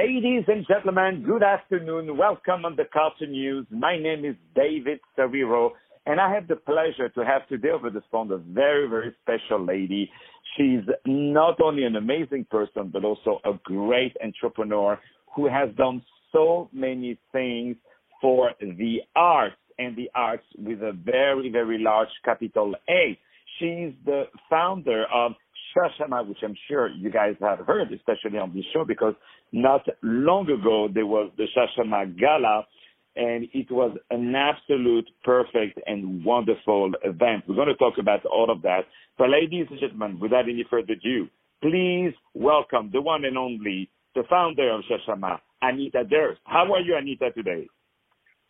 Ladies and gentlemen, good afternoon. Welcome on the Culture News. My name is David Saviro, and I have the pleasure to have today over the phone a very, very special lady. She's not only an amazing person, but also a great entrepreneur who has done so many things for the arts and the arts with a very, very large capital A. She's the founder of Chashama, which I'm sure you guys have heard, especially on this show, because not long ago there was the Chashama Gala, and it was an absolute perfect and wonderful event. We're going to talk about all of that. But ladies and gentlemen, without any further ado, please welcome the one and only, the founder of Chashama, Anita Durst. How are you, Anita, today?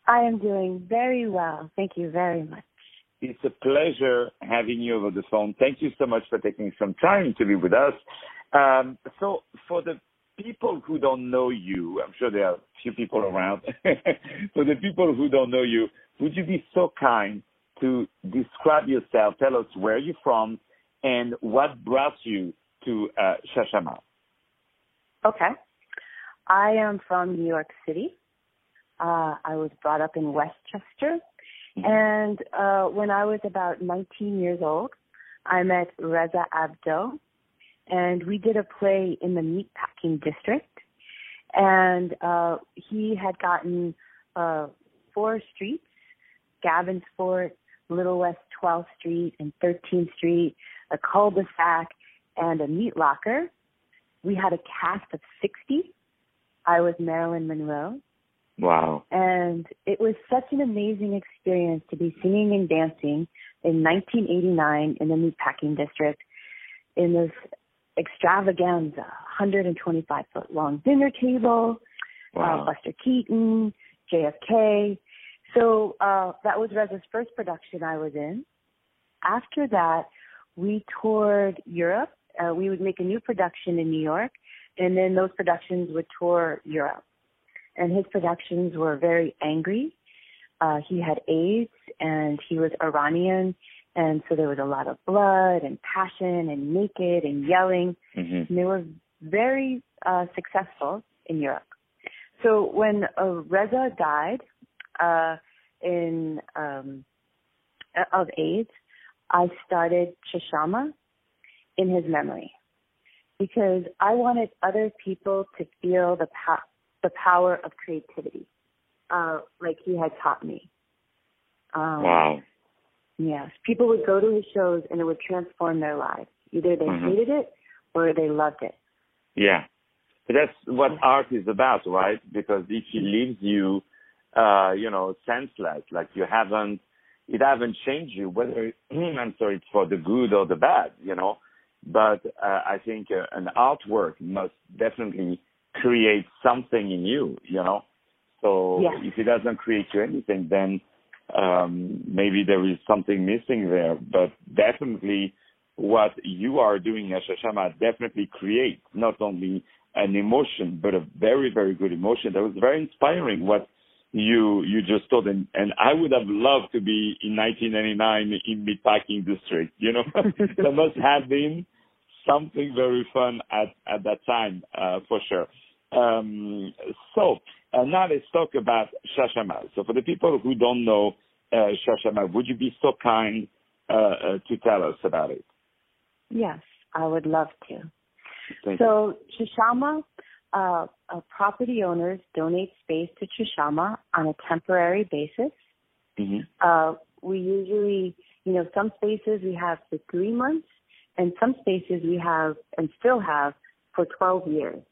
I am doing very well. Thank you very much. It's a pleasure having you over the phone. Thank you so much for taking some time to be with us. Um, so, for the people who don't know you, I'm sure there are a few people around. for the people who don't know you, would you be so kind to describe yourself? Tell us where you're from and what brought you to uh, Chashama. Okay. I am from New York City. Uh, I was brought up in Westchester. Mm-hmm. And uh, when I was about 19 years old, I met Reza Abdoh, and we did a play in the meatpacking district. And uh, he had gotten uh, four streets, Gavin's Fort, Little West 12th Street, and 13th Street, a cul-de-sac, and a meat locker. We had a cast of 60. I was Marilyn Monroe. Wow. And it was such an amazing experience to be singing and dancing in 1989 in the meatpacking district in this extravaganza, 125 foot long dinner table, uh, wow. uh, Buster Keaton, JFK. So uh, that was Reza's first production I was in. After that, we toured Europe. Uh, we would make a new production in New York, and then those productions would tour Europe and his productions were very angry. Uh, he had AIDS and he was Iranian, and so there was a lot of blood and passion and naked and yelling. Mm-hmm. And they were very uh, successful in Europe. So when uh, Reza died uh, in um, of AIDS, I started Chashama in his memory because I wanted other people to feel the power the power of creativity, uh, like he had taught me. Um, wow. Yes, people would go to his shows and it would transform their lives. Either they mm-hmm. hated it or they loved it. Yeah, but that's what art is about, right? Because if it leaves you, uh, you know, senseless, like you haven't, it haven't changed you, whether I'm sorry, it's for the good or the bad, you know. But uh, I think uh, an artwork must definitely create something in you, you know. So yes. if it doesn't create you anything, then um, maybe there is something missing there. But definitely, what you are doing as Chashama definitely creates not only an emotion, but a very, very good emotion. That was very inspiring. What you you just told, and, and I would have loved to be in 1999 in Meatpacking District. You know, there must have been something very fun at at that time uh, for sure. Um, so uh, now let's talk about Chashama. So for the people who don't know uh, Chashama, would you be so kind uh, uh to tell us about it? Yes, I would love to. Thank so you. Chashama, uh, uh, property owners donate space to Chashama on a temporary basis. Mm-hmm. we usually, you know, some spaces we have for three months, and some spaces we have and still have for 12 years.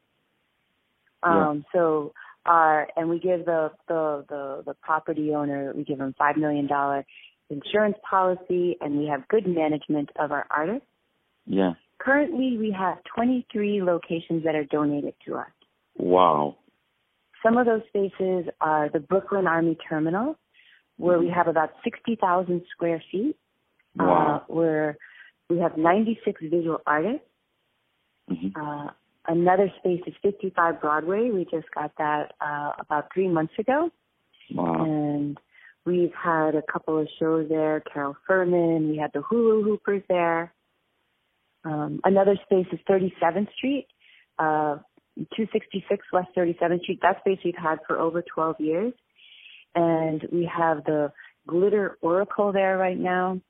Um, yeah. So, uh, and we give the, the, the, the property owner, we give them $5 million insurance policy and we have good management of our artists. Yeah. Currently, we have 23 locations that are donated to us. Wow. Some of those spaces are the Brooklyn Army Terminal, where we mm-hmm. have about 60,000 square feet. Wow. Uh, where we have 96 visual artists. Mm-hmm. Uh, Another space is 55 Broadway. We just got that uh, about three months ago. Wow. And we've had a couple of shows there. Carol Furman. We had the Hula Hoopers there. Um, another space is 37th Street. Uh, 266 West 37th Street. That space we've had for over 12 years. And we have the Glitter Oracle there right now.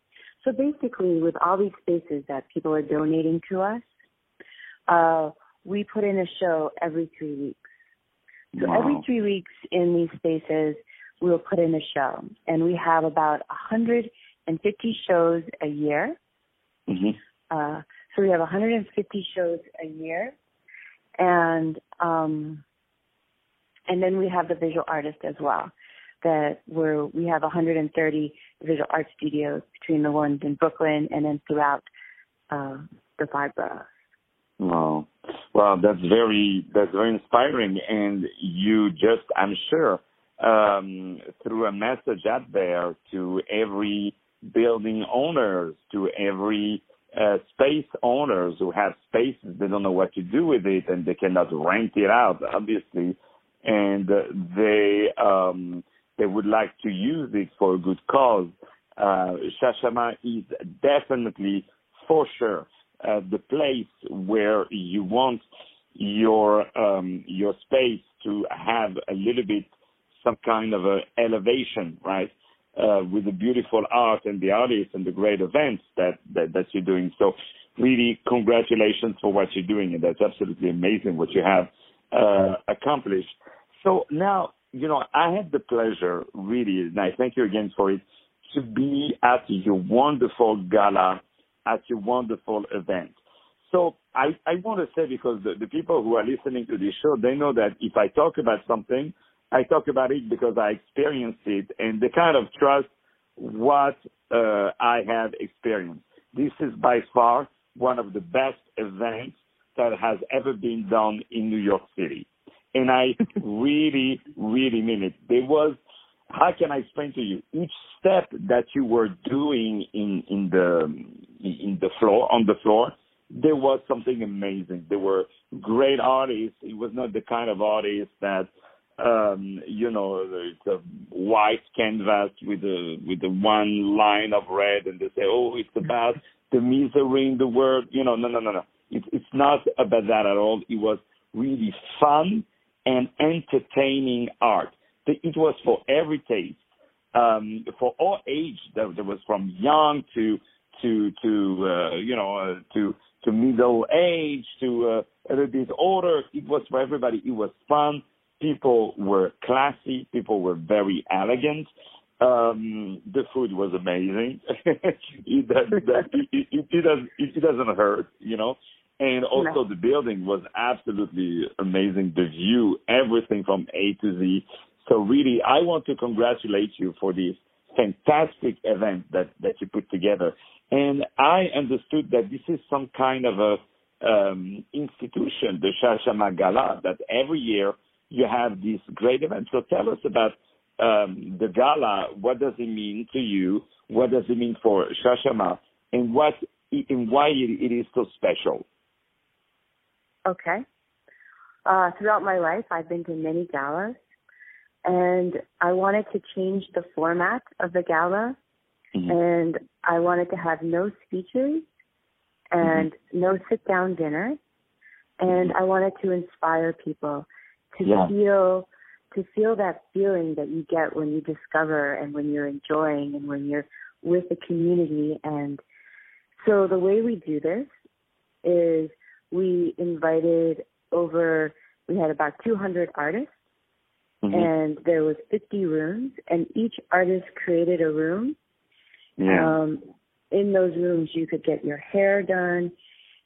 So basically, with all these spaces that people are donating to us, uh, we put in a show every three weeks. So Wow. every three weeks in these spaces, we'll put in a show. And we have about 150 shows a year. hmm Uh, so we have 150 shows a year, and um, and then we have the visual artist as well. That where we have 130 visual art studios between the ones in Brooklyn and then throughout uh, the five boroughs. Wow. Well, that's very that's very inspiring, and you just, I'm sure, um, threw a message out there to every building owners, to every uh, space owners who have spaces. They don't know what to do with it and they cannot rent it out, obviously, and they um, they would like to use it for a good cause. Uh, Chashama is definitely for sure uh, the place where you want your um, your space to have a little bit some kind of a elevation, right? Uh, with the beautiful art and the artists and the great events that, that that you're doing. So, really, congratulations for what you're doing, and that's absolutely amazing what you have uh, accomplished. So now, you know, I had the pleasure, really, and I thank you again for it, to be at your wonderful gala, at a wonderful event. So I, I want to say because the, the people who are listening to this show, they know that if I talk about something, I talk about it because I experienced it and they kind of trust what uh, I have experienced. This is by far one of the best events that has ever been done in New York City. And I really, really mean it. There was, how can I explain to you? Each step that you were doing in, in the, in the floor, on the floor, there was something amazing. There were great artists. It was not the kind of artist that, um, you know, it's a white canvas with a with a one line of red, and they say, "Oh, it's about the misery in the world." You know, no, no, no, no. It's it's not about that at all. It was really fun and entertaining art. It was for every taste, um, for all age. There, there was from young to to to uh, you know uh, to to middle age to uh, a little bit older. It was for everybody. It was fun. People were classy. People were very elegant. Um, the food was amazing. it, does, that, it, it, it, does, it doesn't hurt, you know. And also No. the building was absolutely amazing. The view, everything from A to Z. So really, I want to congratulate you for this fantastic event that, that you put together. And I understood that this is some kind of a um, institution, the Chashama Gala, that every year you have this great event. So tell us about um, the gala. What does it mean to you? What does it mean for Chashama? And what and why it, is so special? Okay. Uh, throughout my life, I've been to many galas, and I wanted to change the format of the gala, Mhm. and I wanted to have no speeches and no sit-down dinner, and I wanted to inspire people to Yeah. feel to feel that feeling that you get when you discover and when you're enjoying and when you're with the community and so the way we do this is we invited over we had about 200 artists Mhm. and there was 50 rooms and each artist created a room yeah. um, in those rooms, you could get your hair done,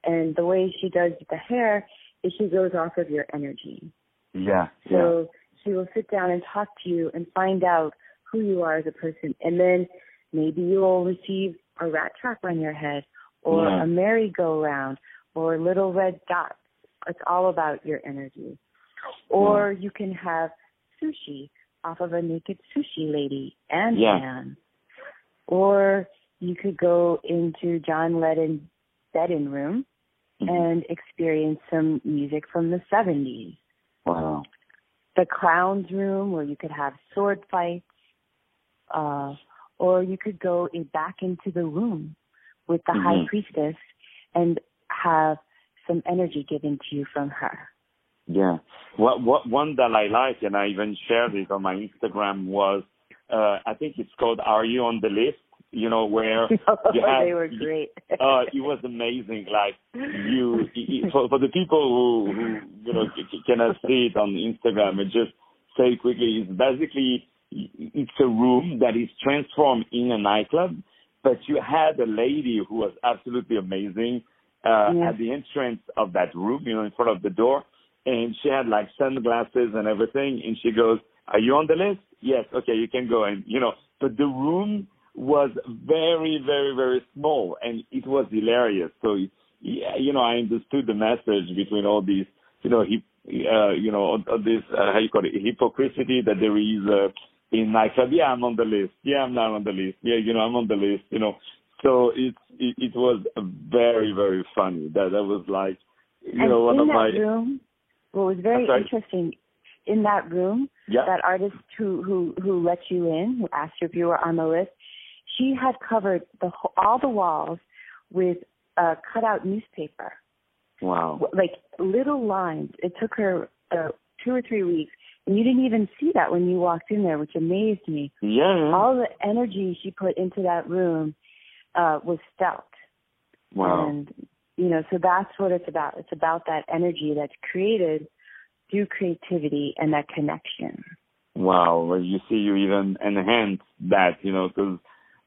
and the way she does the hair is she goes off of your energy. yeah. Yeah. So she will sit down and talk to you and find out who you are as a person, and then maybe you will receive a rat trap on your head, or Yeah. a merry-go-round, or little red dots. It's all about your energy. Or you can have sushi off of a naked sushi lady and Yeah. man. Or you could go into John Lennon's bedroom room Mhm. and experience some music from the 70s. Wow. The clown's room where you could have sword fights. Uh, or you could go in, back into the room with the high Mhm. priestess and have some energy given to you from her. Yeah. What what one that I like, and I even shared it on my Instagram was, uh, I think it's called "Are You on the List?" You know where you have, they were great. uh, it was amazing. Like you, for for the people who who you know cannot see it on Instagram, and just say quickly, it's basically it's a room that is transformed in a nightclub, but you had a lady who was absolutely amazing uh, yeah. at the entrance of that room, you know, in front of the door, and she had like sunglasses and everything, and she goes, "Are you on the list?" Yes. Okay, you can go. And you know, but the room was very, very, very small, and it was hilarious. So, yeah, you know, I understood the message between all these, you know, he, uh, you know, all, all this uh, how you call it hypocrisy that there is. Uh, in nightclub, yeah, I'm on the list. Yeah, I'm not on the list. Yeah, you know, I'm on the list. You know, so it it, it was very very funny. That that was like, you and know, one in of that my. Room, what was very interesting in that room, yeah. that artist who who who let you in, who asked you if you were on the list, she had covered the all the walls with a cutout newspaper. Wow! Like little lines. It took her uh, two or three weeks and you didn't even see that when you walked in there, which amazed me. Yeah. All the energy she put into that room uh, was felt. Wow. And, you know, so that's what it's about. It's about that energy that's created through creativity and that connection. Wow. Well, you see, you even enhance that, you know, because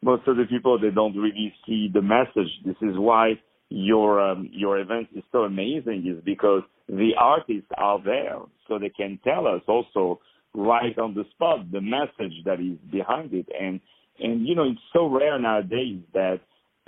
most of the people, they don't really see the message. This is why your um, your event is so amazing is because the artists are there so they can tell us also right on the spot the message that is behind it and and you know it's so rare nowadays that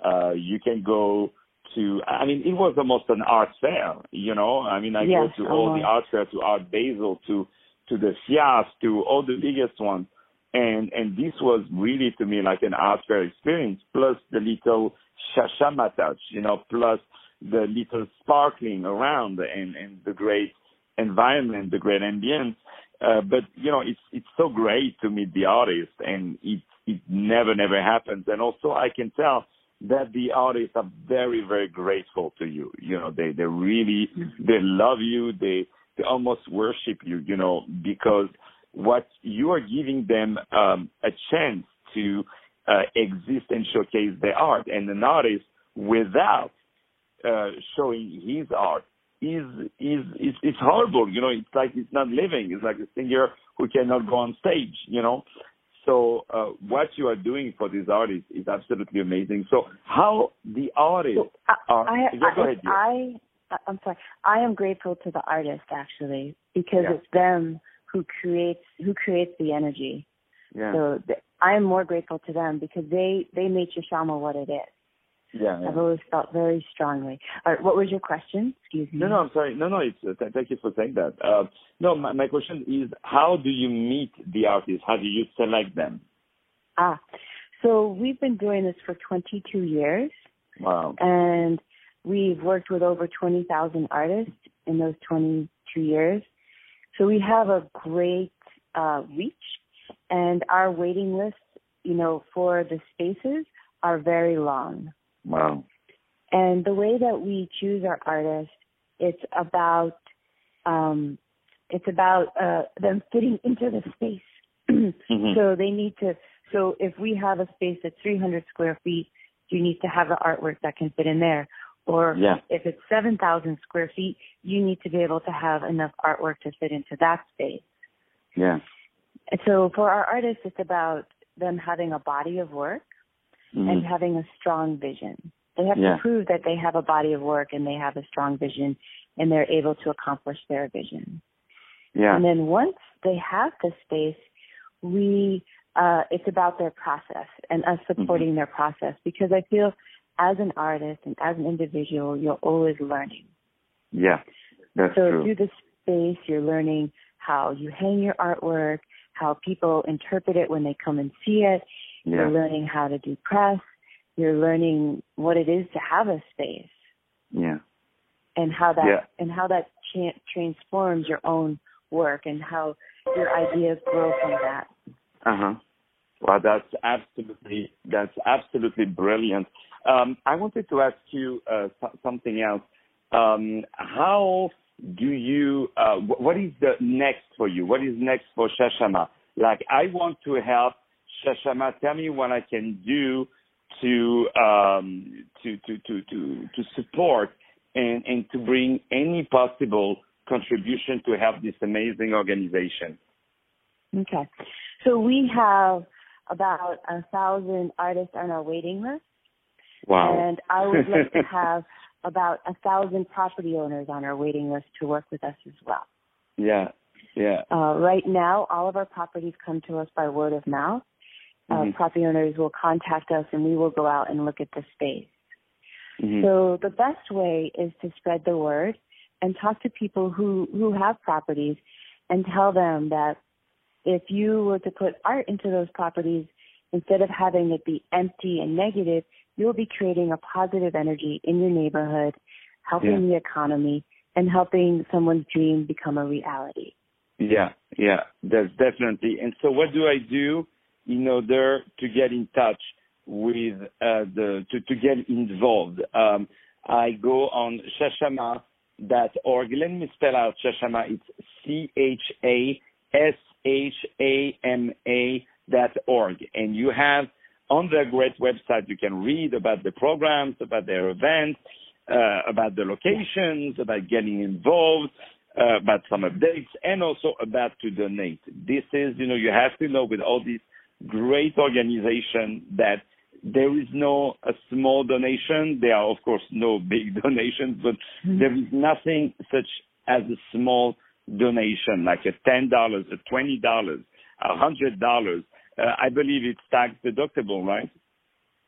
uh you can go to I mean it was almost an art fair you know I mean I yes, go to all the art fair to Art Basel to to the FIAC to all the biggest ones and and this was really to me like an art fair experience plus the little chashama touch, you know, plus the little sparkling around and, and the great environment, the great ambience. Uh, but you know, it's it's so great to meet the artist, and it it never never happens. And also, I can tell that the artists are very very grateful to you. You know, they they really they love you. They they almost worship you. You know, because what you are giving them um, a chance to uh, exist and showcase their art. And an artist without uh, showing his art is is is it's horrible. You know, it's like it's not living. It's like a singer who cannot go on stage. You know. So uh, what you are doing for these artists is absolutely amazing. So how the artists are? I, yeah, go ahead. I, I I'm sorry. I am grateful to the artist actually because yeah. it's them who creates who creates the energy. Yeah. So th- I am more grateful to them because they they made Chashama what it is. Yeah, yeah. I've always felt very strongly. All right, what was your question? Excuse me. No, no, I'm sorry. No, no, it's, uh, th- thank you for saying that. Uh, no, my, my question is, how do you meet the artists? How do you select them? Ah, so we've been doing this for 22 years. Wow. And we've worked with over 20,000 artists in those 22 years. So we have a great uh, reach and our waiting lists, you know, for the spaces are very long. Wow. And the way that we choose our artists, it's about um, it's about uh, them fitting into the space. mm-hmm. So they need to. So if we have a space that's 300 square feet, you need to have the artwork that can fit in there. Or yeah. if it's 7,000 square feet, you need to be able to have enough artwork to fit into that space. Yeah. And so for our artists, it's about them having a body of work mm-hmm. and having a strong vision. They have yeah. to prove that they have a body of work and they have a strong vision and they're able to accomplish their vision. Yeah. And then once they have the space, we uh, it's about their process and us supporting mm-hmm. their process because I feel as an artist and as an individual, you're always learning. Yeah, that's so true. through the space, you're learning how you hang your artwork, how people interpret it when they come and see it. Yeah. You're learning how to do press. You're learning what it is to have a space. Yeah. And how that yeah. and how that cha- transforms your own work and how your ideas grow from that. Uh huh. Well, that's absolutely that's absolutely brilliant. Um, I wanted to ask you uh, something else. Um, how do you? Uh, what is the next for you? What is next for Chashama? Like, I want to help Chashama. Tell me what I can do to um, to, to to to to support and and to bring any possible contribution to help this amazing organization. Okay, so we have about a thousand artists on our waiting list. Wow! And I would like to have about a thousand property owners on our waiting list to work with us as well. Yeah, yeah. Uh, right now, all of our properties come to us by word of mouth. Uh, mm-hmm. property owners will contact us and we will go out and look at the space. Mm-hmm. So the best way is to spread the word and talk to people who, who have properties and tell them that if you were to put art into those properties, instead of having it be empty and negative, you'll be creating a positive energy in your neighborhood, helping yeah. the economy, and helping someone's dream become a reality. Yeah, yeah, that's definitely. And so, what do I do in order to get in touch with uh, the to to get involved? Um, I go on chashama.org. Let me spell out Chashama. It's C H A S H A M A dot org, and you have on their great website, you can read about the programs, about their events, uh, about the locations, about getting involved, uh, about some updates, and also about to donate. This is, you know, you have to know with all these great organization that there is no a small donation. There are, of course, no big donations, but mm-hmm. there is nothing such as a small donation, like a $10, a $20, a $100 uh, I believe it's tax deductible, right?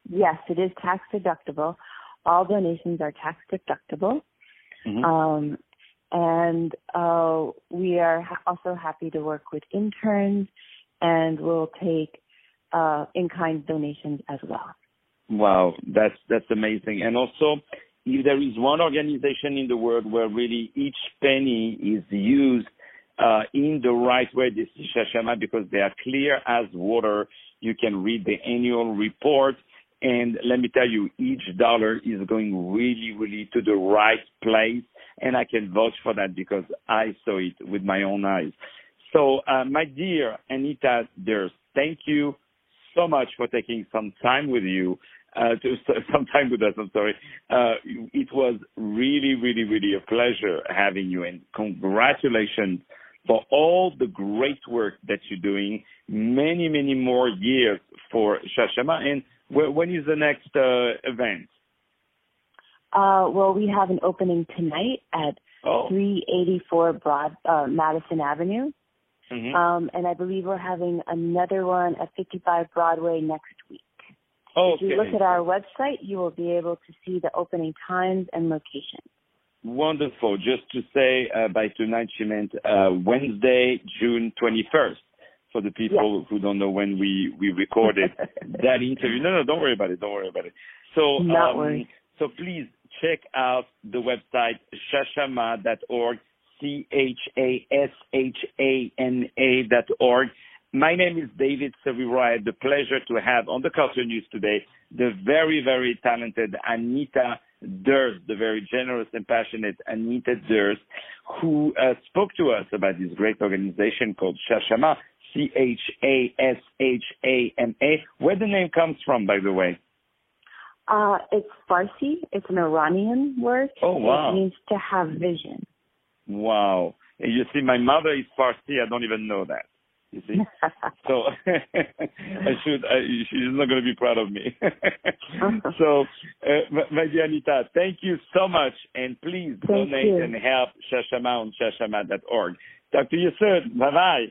Yes, it is tax deductible. All donations are tax deductible. Mm-hmm. Um, and uh, we are ha- also happy to work with interns and we'll take uh, in-kind donations as well. Wow, that's that's amazing. And also, if there is one organization in the world where really each penny is used uh, in the right way, this is Chashama, because they are clear as water. You can read the annual report. And let me tell you, each dollar is going really, really to the right place. And I can vouch for that because I saw it with my own eyes. So, uh, my dear Anita Durst, thank you so much for taking some time with you, uh, to some time with us. I'm sorry. Uh, it was really, really, really a pleasure having you and congratulations for all the great work that you're doing. Many, many more years for Chashama. And when is the next uh, event? Uh, well, we have an opening tonight at oh. 384 Broad uh, Madison Avenue. Mm-hmm. Um, and I believe we're having another one at 55 Broadway next week. Oh, if you look at our website, you will be able to see the opening times and locations. Wonderful. Just to say, uh, by tonight she meant uh, Wednesday, June 21st. For the people yes. who don't know when we we recorded that interview. No, no, don't worry about it. Don't worry about it. So, Not um, so please check out the website chashama.org, C H A S H A N A dot org. My name is David had the pleasure to have on the Culture News today the very, very talented Anita Durst, the very generous and passionate Anita Durst, who uh, spoke to us about this great organization called Chashama, C H A S H A M A. Where the name comes from, by the way? Uh, it's Farsi. It's an Iranian word. Oh, wow. It means to have vision. Wow. You see, my mother is Farsi. I don't even know that. You see, so I should. I, she's not going to be proud of me. so, uh, my dear Anita, thank you so much, and please thank donate you. and help Chashama on chashama.org. Talk to you soon. Bye bye.